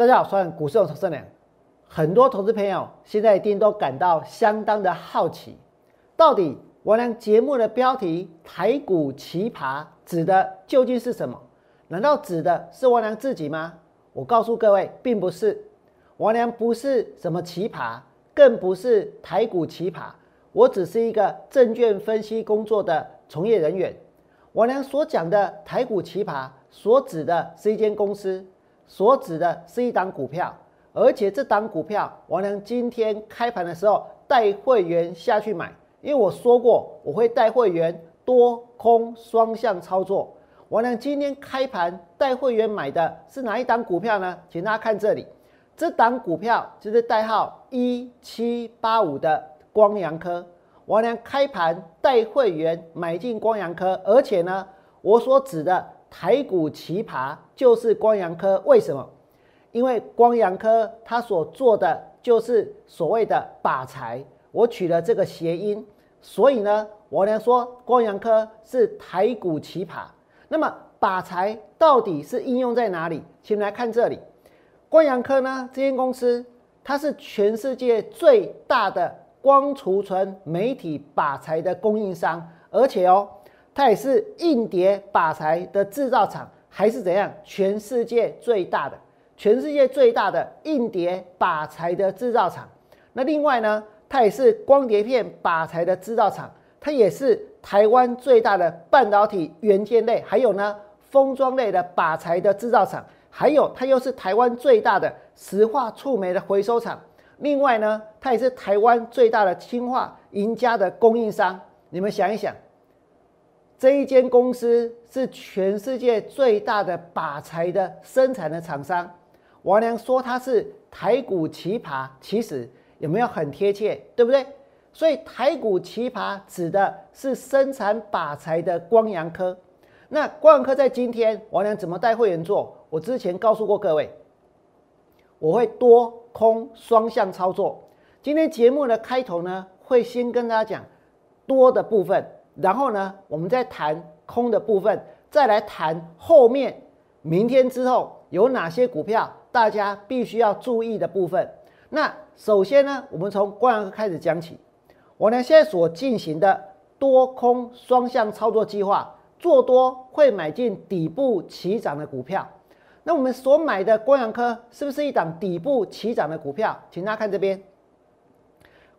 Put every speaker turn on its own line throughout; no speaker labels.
大家好，我是股市有胜良。很多投资朋友现在一定都感到相当的好奇，到底王良节目的标题“台股奇葩”指的究竟是什么？难道指的是王良自己吗？我告诉各位，并不是。王良不是什么奇葩，更不是台股奇葩，我只是一个证券分析工作的从业人员。王良所讲的台股奇葩，所指的是一间公司。所指的是一档股票，而且这档股票，王良今天开盘的时候带会员下去买，因为我说过我会带会员多空双向操作。王良今天开盘带会员买的是哪一档股票呢？请大家看这里，这档股票就是代号一七八五的光阳科。王良开盘带会员买进光阳科，而且呢，我所指的。台股奇葩就是光阳科，为什么？因为光阳科它所做的就是所谓的把财，我取了这个谐音，所以呢，我呢说光阳科是台股奇葩。那么把财到底是应用在哪里？请来看这里，光阳科呢这间公司，它是全世界最大的光储存媒体把财的供应商，而且哦。它也是硬碟靶材的制造厂，还是怎样？全世界最大的，全世界最大的硬碟靶材的制造厂。那另外呢，它也是光碟片靶材的制造厂，它也是台湾最大的半导体元件类，还有呢封装类的靶材的制造厂，还有它又是台湾最大的石化触媒的回收厂。另外呢，它也是台湾最大的氢化赢家的供应商。你们想一想。这一间公司是全世界最大的靶材的生产的厂商，王良说它是台股奇葩，其实有没有很贴切，对不对？所以台股奇葩指的是生产靶材的光阳科。那光阳科在今天，王良怎么带会员做？我之前告诉过各位，我会多空双向操作。今天节目的开头呢，会先跟大家讲多的部分。然后呢，我们再谈空的部分，再来谈后面明天之后有哪些股票大家必须要注意的部分。那首先呢，我们从光阳科开始讲起。我呢现在所进行的多空双向操作计划，做多会买进底部起涨的股票。那我们所买的光阳科是不是一档底部起涨的股票？请大家看这边，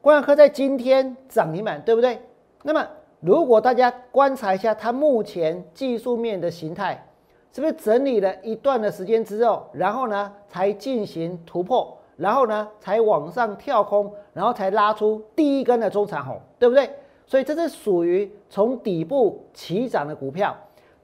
光阳科在今天涨停板，对不对？那么如果大家观察一下它目前技术面的形态，是不是整理了一段的时间之后，然后呢才进行突破，然后呢才往上跳空，然后才拉出第一根的中长红，对不对？所以这是属于从底部起涨的股票，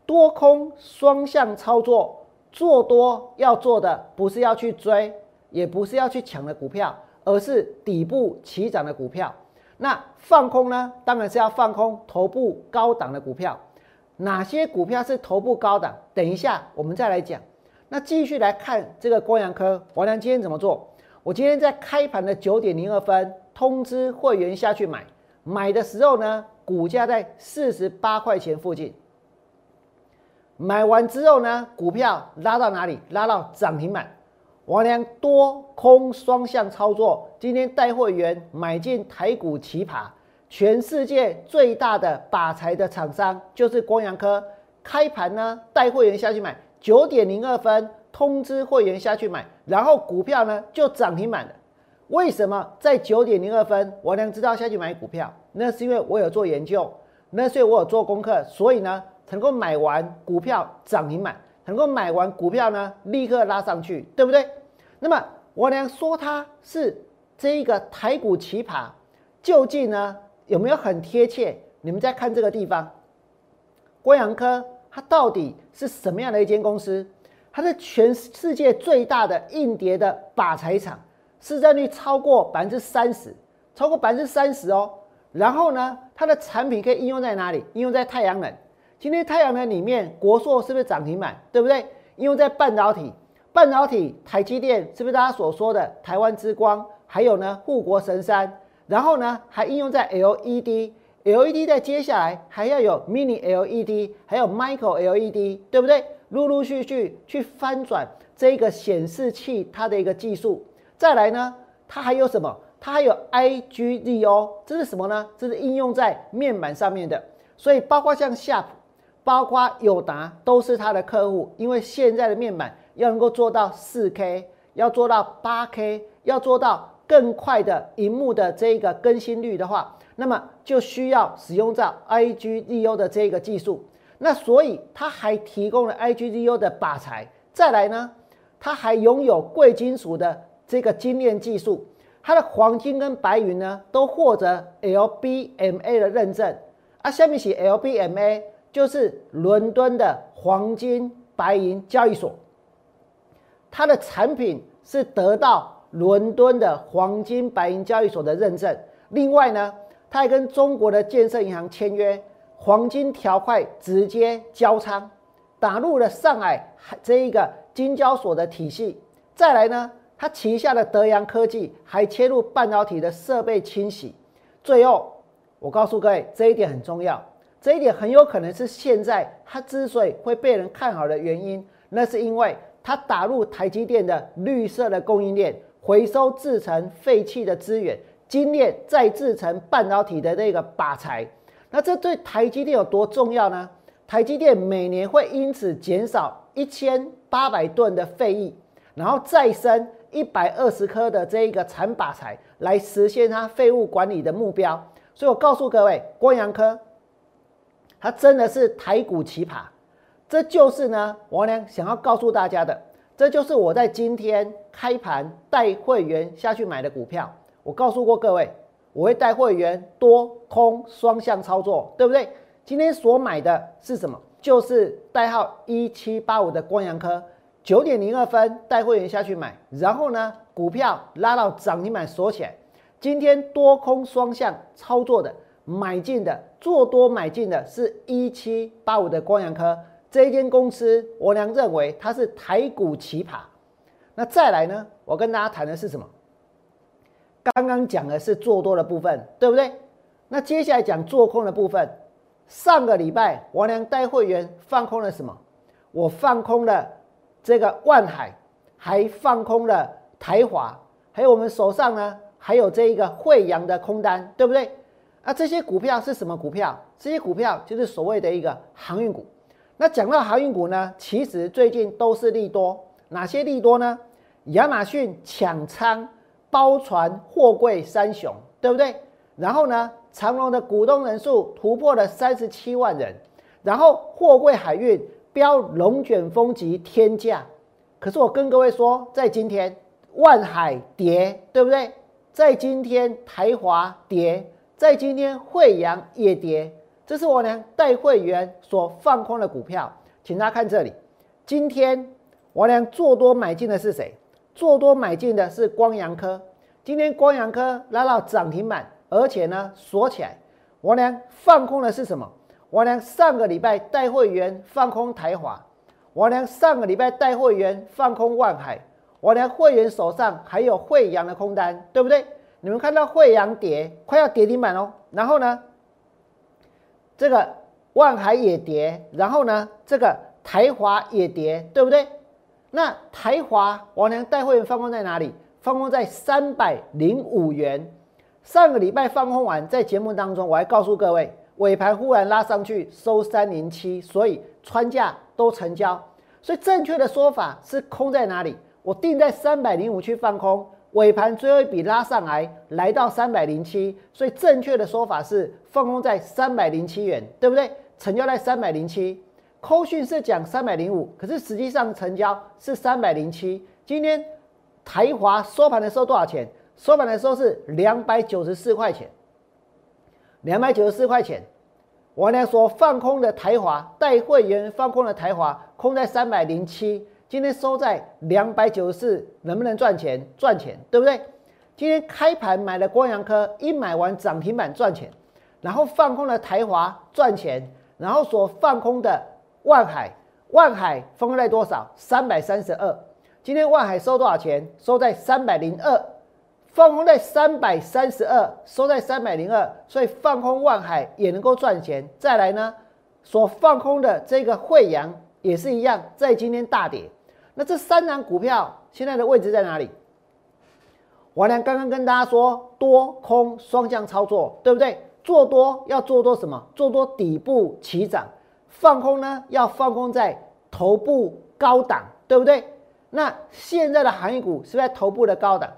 多空双向操作，做多要做的不是要去追，也不是要去抢的股票，而是底部起涨的股票。那放空呢？当然是要放空头部高档的股票。哪些股票是头部高档？等一下我们再来讲。那继续来看这个光阳科，王良今天怎么做？我今天在开盘的九点零二分通知会员下去买，买的时候呢，股价在四十八块钱附近。买完之后呢，股票拉到哪里？拉到涨停板。王良多空双向操作，今天带会员买进台股奇葩，全世界最大的把材的厂商就是光阳科。开盘呢，带会员下去买，九点零二分通知会员下去买，然后股票呢就涨停板了。为什么在九点零二分王良知道下去买股票？那是因为我有做研究，那是因为我有做功课，所以呢能够买完股票涨停板。能够买完股票呢，立刻拉上去，对不对？那么我俩说它是这一个台股奇葩，究竟呢有没有很贴切？你们再看这个地方，光阳科它到底是什么样的一间公司？它是全世界最大的硬碟的靶材厂，市占率超过百分之三十，超过百分之三十哦。然后呢，它的产品可以应用在哪里？应用在太阳能。今天太阳能里面，国硕是不是涨停板？对不对？应用在半导体，半导体台积电是不是大家所说的台湾之光？还有呢，护国神山。然后呢，还应用在 LED，LED 在接下来还要有 Mini LED，还有 Micro LED，对不对？陆陆续续去翻转这个显示器它的一个技术。再来呢，它还有什么？它还有 IGZO，这是什么呢？这是应用在面板上面的。所以包括像夏普，包括友达都是它的客户。因为现在的面板要能够做到 4K，要做到 8K，要做到更快的荧幕的这个更新率的话，那么就需要使用到 IGZO 的这个技术。那所以它还提供了 IGZO 的靶材。再来呢，它还拥有贵金属的这个精炼技术。它的黄金跟白银呢，都获得 LBMA 的认证。啊，下面写 LBMA 就是伦敦的黄金白银交易所，它的产品是得到伦敦的黄金白银交易所的认证。另外呢，它还跟中国的建设银行签约，黄金条块直接交仓，打入了上海这一个金交所的体系。再来呢？它旗下的德阳科技还切入半导体的设备清洗。最后，我告诉各位，这一点很重要，这一点很有可能是现在它之所以会被人看好的原因，那是因为它打入台积电的绿色的供应链，回收制成废弃的资源，精炼再制成半导体的那个靶材。那这对台积电有多重要呢？台积电每年会因此减少一千八百吨的废液，然后再生。一百二十颗的这一个产靶材来实现它废物管理的目标，所以我告诉各位，光阳科它真的是台股奇葩，这就是呢王良想要告诉大家的，这就是我在今天开盘带会员下去买的股票。我告诉过各位，我会带会员多空双向操作，对不对？今天所买的是什么？就是代号一七八五的光阳科。九点零二分带会员下去买，然后呢，股票拉到涨停板锁起来。今天多空双向操作的买进的做多买进的是一七八五的光阳科这一间公司，我娘认为它是台股奇葩。那再来呢，我跟大家谈的是什么？刚刚讲的是做多的部分，对不对？那接下来讲做空的部分。上个礼拜我娘带会员放空了什么？我放空了。这个万海还放空了台华，还有我们手上呢，还有这一个惠阳的空单，对不对？啊，这些股票是什么股票？这些股票就是所谓的一个航运股。那讲到航运股呢，其实最近都是利多。哪些利多呢？亚马逊抢仓包船货柜三雄，对不对？然后呢，长隆的股东人数突破了三十七万人，然后货柜海运。飙龙卷风级天价，可是我跟各位说，在今天万海跌，对不对？在今天台华跌，在今天惠阳也跌，这是我呢带会员所放空的股票，请大家看这里。今天我俩做多买进的是谁？做多买进的是光阳科。今天光阳科拉到涨停板，而且呢锁起来。我俩放空的是什么？我娘上个礼拜带会员放空台华，我娘上个礼拜带会员放空万海，我娘会员手上还有惠阳的空单，对不对？你们看到惠阳跌，快要跌停板哦。然后呢，这个万海也跌，然后呢，这个台华也跌，对不对？那台华我娘带会员放空在哪里？放空在三百零五元。上个礼拜放空完，在节目当中我还告诉各位。尾盘忽然拉上去收三零七，所以穿价都成交。所以正确的说法是空在哪里？我定在三百零五去放空，尾盘最后一笔拉上来，来到三百零七，所以正确的说法是放空在三百零七元，对不对？成交在三百零七，扣讯是讲三百零五，可是实际上成交是三百零七。今天台华收盘的时候多少钱？收盘的时候是两百九十四块钱。两百九十四块钱，我俩所放空的台华带会员放空的台华，空在三百零七，今天收在两百九十四，能不能赚钱？赚钱，对不对？今天开盘买了光阳科，一买完涨停板赚钱，然后放空了台华赚钱，然后所放空的万海，万海放空在多少？三百三十二，今天万海收多少钱？收在三百零二。放空在三百三十二，收在三百零二，所以放空万海也能够赚钱。再来呢，所放空的这个惠阳也是一样，在今天大跌。那这三档股票现在的位置在哪里？王良刚刚跟大家说，多空双向操作，对不对？做多要做多什么？做多底部起涨，放空呢要放空在头部高档，对不对？那现在的航运股是在头部的高档。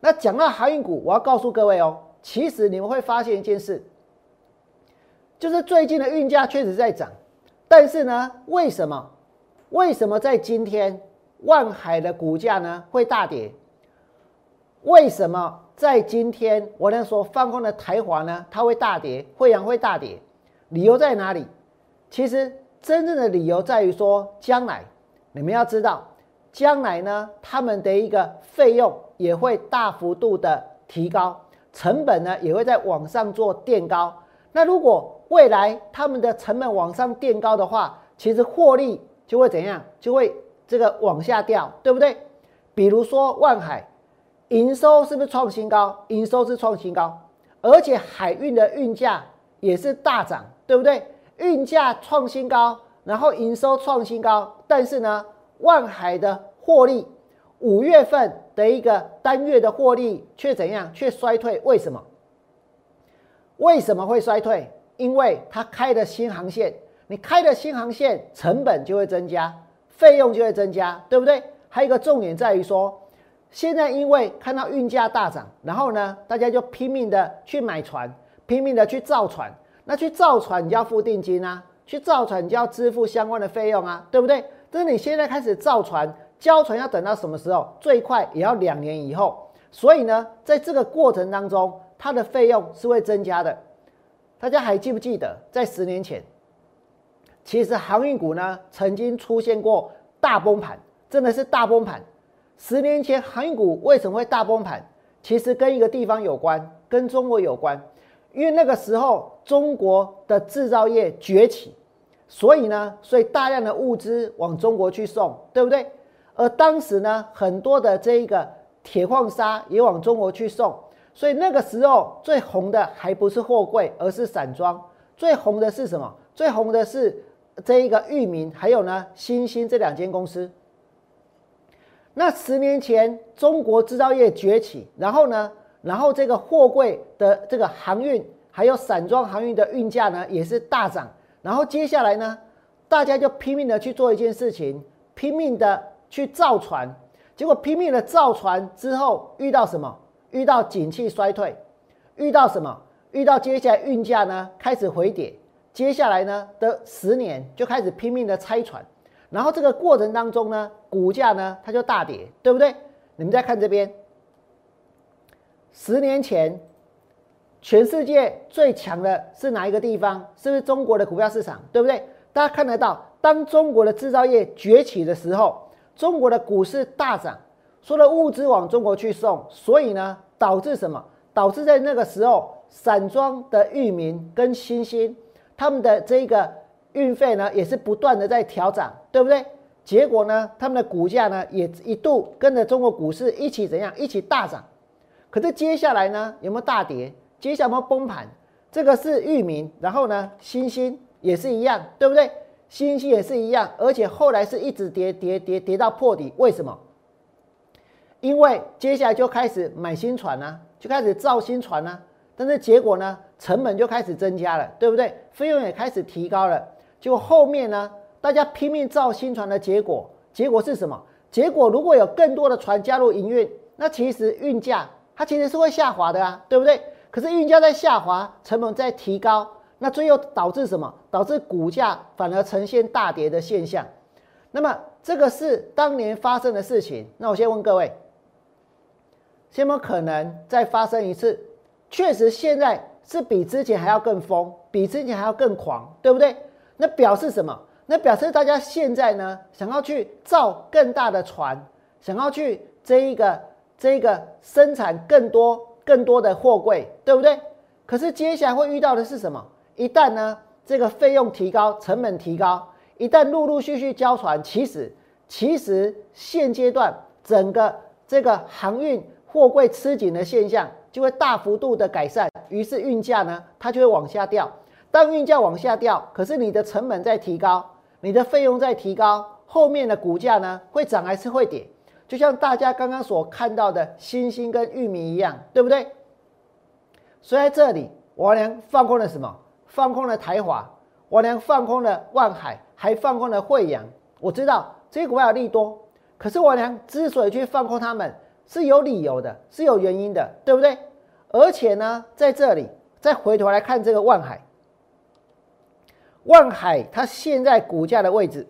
那讲到航运股，我要告诉各位哦，其实你们会发现一件事，就是最近的运价确实在涨，但是呢，为什么？为什么在今天万海的股价呢会大跌？为什么？在今天，我能说放空的台华呢，它会大跌，惠阳会大跌，理由在哪里？其实真正的理由在于说，将来你们要知道，将来呢，他们的一个费用也会大幅度的提高，成本呢也会在往上做垫高。那如果未来他们的成本往上垫高的话，其实获利就会怎样？就会这个往下掉，对不对？比如说万海。营收是不是创新高？营收是创新高，而且海运的运价也是大涨，对不对？运价创新高，然后营收创新高，但是呢，万海的获利五月份的一个单月的获利却怎样？却衰退？为什么？为什么会衰退？因为它开的新航线，你开的新航线成本就会增加，费用就会增加，对不对？还有一个重点在于说。现在因为看到运价大涨，然后呢，大家就拼命的去买船，拼命的去造船。那去造船你就要付定金啊，去造船你就要支付相关的费用啊，对不对？但是你现在开始造船，交船要等到什么时候？最快也要两年以后。所以呢，在这个过程当中，它的费用是会增加的。大家还记不记得，在十年前，其实航运股呢曾经出现过大崩盘，真的是大崩盘。十年前航运股为什么会大崩盘？其实跟一个地方有关，跟中国有关。因为那个时候中国的制造业崛起，所以呢，所以大量的物资往中国去送，对不对？而当时呢，很多的这一个铁矿砂也往中国去送，所以那个时候最红的还不是货柜，而是散装。最红的是什么？最红的是这一个域名，还有呢，新兴这两间公司。那十年前中国制造业崛起，然后呢，然后这个货柜的这个航运，还有散装航运的运价呢，也是大涨。然后接下来呢，大家就拼命的去做一件事情，拼命的去造船。结果拼命的造船之后，遇到什么？遇到景气衰退，遇到什么？遇到接下来运价呢开始回跌。接下来呢的十年就开始拼命的拆船。然后这个过程当中呢，股价呢它就大跌，对不对？你们再看这边，十年前全世界最强的是哪一个地方？是不是中国的股票市场？对不对？大家看得到，当中国的制造业崛起的时候，中国的股市大涨，所有的物资往中国去送，所以呢，导致什么？导致在那个时候，散装的域名跟新兴他们的这个。运费呢也是不断的在调涨，对不对？结果呢，他们的股价呢也一度跟着中国股市一起怎样？一起大涨。可是接下来呢，有没有大跌？接下来有没有崩盘？这个是域名，然后呢，新兴也是一样，对不对？新兴也是一样，而且后来是一直跌跌跌跌到破底。为什么？因为接下来就开始买新船呢，就开始造新船呢。但是结果呢，成本就开始增加了，对不对？费用也开始提高了。结果后面呢？大家拼命造新船的结果，结果是什么？结果如果有更多的船加入营运，那其实运价它其实是会下滑的啊，对不对？可是运价在下滑，成本在提高，那最后导致什么？导致股价反而呈现大跌的现象。那么这个是当年发生的事情。那我先问各位，有没有可能再发生一次？确实，现在是比之前还要更疯，比之前还要更狂，对不对？那表示什么？那表示大家现在呢，想要去造更大的船，想要去这一个这一个生产更多更多的货柜，对不对？可是接下来会遇到的是什么？一旦呢这个费用提高，成本提高，一旦陆陆续续交船，其实其实现阶段整个这个航运货柜吃紧的现象就会大幅度的改善，于是运价呢它就会往下掉。当运价往下掉，可是你的成本在提高，你的费用在提高，后面的股价呢会涨还是会跌？就像大家刚刚所看到的星星跟玉米一样，对不对？所以在这里，王良放空了什么？放空了台华，王良放空了万海，还放空了惠阳。我知道这些股票利多，可是王良之所以去放空他们，是有理由的，是有原因的，对不对？而且呢，在这里再回头来看这个万海，万海它现在股价的位置，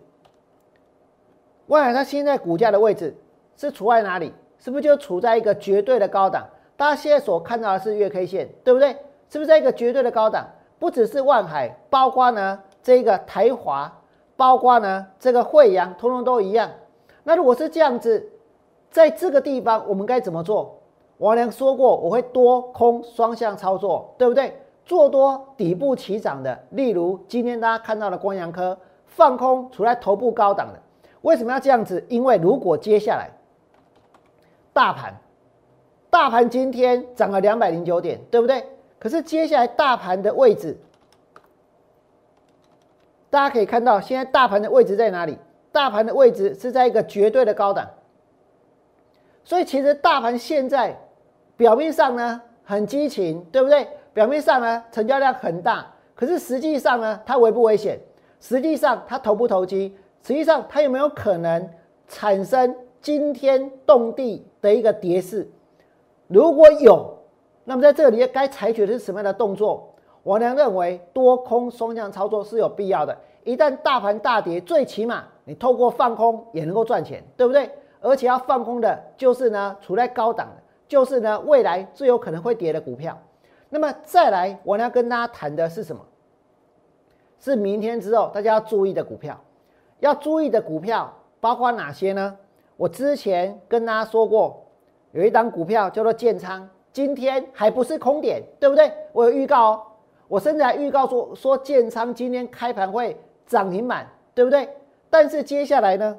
万海它现在股价的位置是处在哪里？是不是就处在一个绝对的高档？大家现在所看到的是月 K 线，对不对？是不是在一个绝对的高档？不只是万海，包括呢这个台华，包括呢这个惠阳，通通都一样。那如果是这样子，在这个地方我们该怎么做？王良说过，我会多空双向操作，对不对？做多底部起涨的，例如今天大家看到的光阳科，放空处在头部高档的。为什么要这样子？因为如果接下来大盘，大盘今天涨了两百零九点，对不对？可是接下来大盘的位置，大家可以看到，现在大盘的位置在哪里？大盘的位置是在一个绝对的高档，所以其实大盘现在表面上呢很激情，对不对？表面上呢成交量很大，可是实际上呢它危不危险？实际上它投不投机？实际上它有没有可能产生惊天动地的一个跌势？如果有。那么在这里该采取的是什么样的动作？王良认为多空双向操作是有必要的。一旦大盘大跌，最起码你透过放空也能够赚钱，对不对？而且要放空的就是呢，处在高档的，就是呢未来最有可能会跌的股票。那么再来，我要跟大家谈的是什么？是明天之后大家要注意的股票。要注意的股票包括哪些呢？我之前跟大家说过，有一档股票叫做建仓。今天还不是空点，对不对？我有预告哦，我甚至还预告说说建仓今天开盘会涨停板，对不对？但是接下来呢？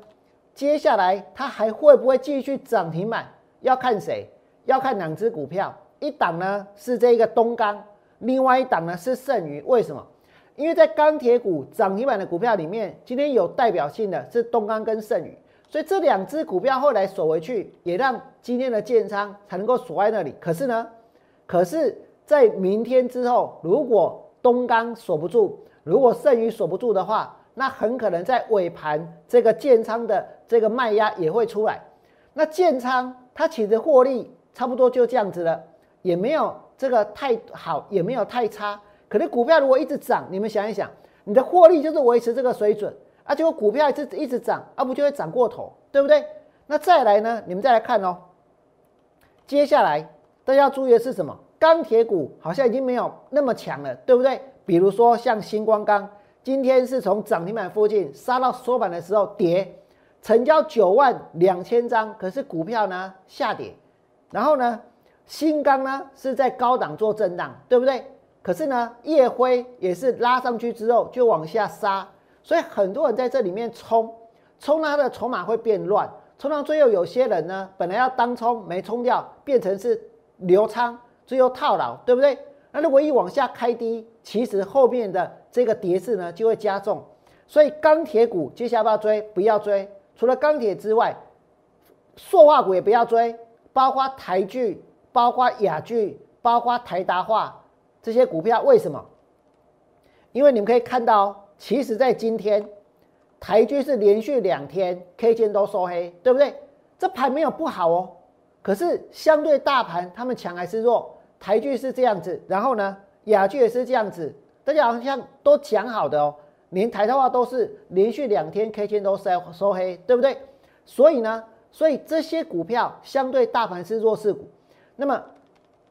接下来它还会不会继续涨停板？要看谁？要看两只股票，一档呢是这个东钢，另外一档呢是剩余。为什么？因为在钢铁股涨停板的股票里面，今天有代表性的是东钢跟剩余。所以这两只股票后来锁回去，也让今天的建仓才能够锁在那里。可是呢，可是在明天之后，如果东钢锁不住，如果剩余锁不住的话，那很可能在尾盘这个建仓的这个卖压也会出来。那建仓它其实获利差不多就这样子了，也没有这个太好，也没有太差。可是股票如果一直涨，你们想一想，你的获利就是维持这个水准。啊，结果股票一直一直涨，啊不就会涨过头，对不对？那再来呢？你们再来看哦。接下来大家要注意的是什么？钢铁股好像已经没有那么强了，对不对？比如说像星光钢，今天是从涨停板附近杀到收盘的时候跌，成交九万两千张，可是股票呢下跌。然后呢，新钢呢是在高档做震荡，对不对？可是呢，夜辉也是拉上去之后就往下杀。所以很多人在这里面冲，冲它的筹码会变乱，冲到最后有些人呢，本来要当冲没冲掉，变成是流仓，最后套牢，对不对？那如果一往下开低，其实后面的这个跌势呢就会加重。所以钢铁股接下来要追，不要追。除了钢铁之外，塑化股也不要追，包括台剧、包括雅剧、包括台达化这些股票，为什么？因为你们可以看到。其实，在今天，台剧是连续两天 K 线都收黑，对不对？这盘没有不好哦，可是相对大盘，他们强还是弱？台剧是这样子，然后呢，雅剧也是这样子，大家好像都讲好的哦，连台的话都是连续两天 K 线都收收黑，对不对？所以呢，所以这些股票相对大盘是弱势股，那么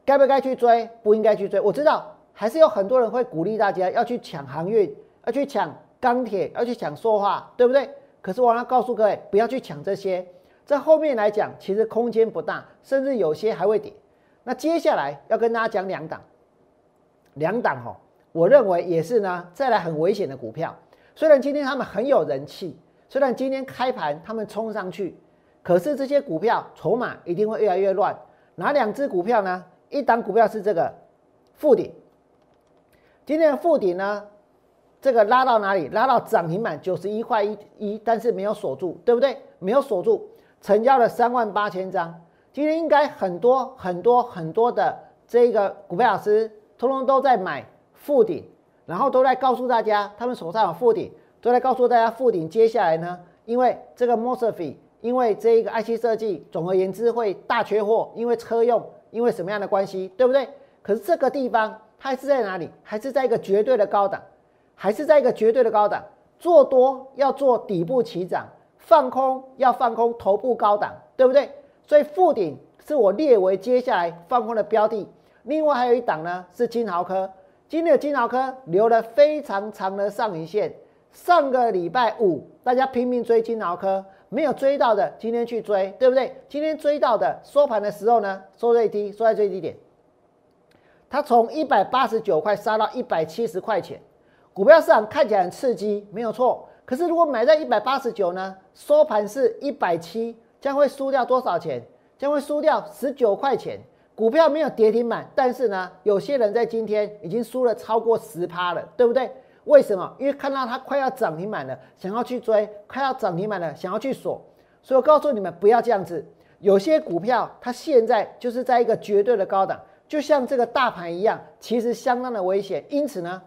该不该去追？不应该去追。我知道还是有很多人会鼓励大家要去抢航运。要去抢钢铁，要去抢塑化，对不对？可是我要告诉各位，不要去抢这些。在后面来讲，其实空间不大，甚至有些还会跌。那接下来要跟大家讲两档，两档哈，我认为也是呢，再来很危险的股票。虽然今天他们很有人气，虽然今天开盘他们冲上去，可是这些股票筹码一定会越来越乱。哪两只股票呢？一档股票是这个富鼎，今天的富鼎呢？这个拉到哪里？拉到涨停板九十一块一一，但是没有锁住，对不对？没有锁住，成交了三万八千张。今天应该很多很多很多的这个股票老师，通通都在买附顶，然后都在告诉大家，他们手上有附顶，都在告诉大家附顶接下来呢，因为这个 m o s f e 因为这一个 IC 设计，总而言之会大缺货，因为车用，因为什么样的关系，对不对？可是这个地方它是在哪里？还是在一个绝对的高档？还是在一个绝对的高档，做多要做底部起涨，放空要放空头部高档，对不对？所以附顶是我列为接下来放空的标的。另外还有一档呢，是金豪科。今天的金豪科留了非常长的上影线。上个礼拜五大家拼命追金豪科，没有追到的今天去追，对不对？今天追到的收盘的时候呢，收最低，收在最低点。它从一百八十九块杀到一百七十块钱。股票市场看起来很刺激，没有错。可是如果买在一百八十九呢，收盘是一百七，将会输掉多少钱？将会输掉十九块钱。股票没有跌停板，但是呢，有些人在今天已经输了超过十趴了，对不对？为什么？因为看到它快要涨停板了，想要去追；快要涨停板了，想要去锁。所以我告诉你们，不要这样子。有些股票它现在就是在一个绝对的高档，就像这个大盘一样，其实相当的危险。因此呢。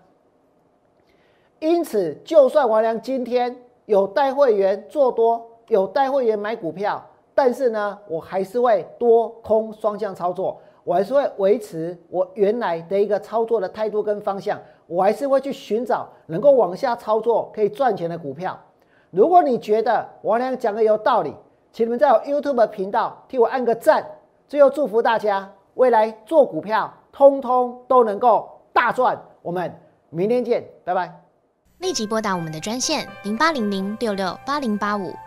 因此，就算王良今天有带会员做多，有带会员买股票，但是呢，我还是会多空双向操作，我还是会维持我原来的一个操作的态度跟方向，我还是会去寻找能够往下操作可以赚钱的股票。如果你觉得王良讲的有道理，请你们在我 YouTube 频道替我按个赞。最后祝福大家未来做股票，通通都能够大赚。我们明天见，拜拜。
立即拨打我们的专线零八零零六六八零八五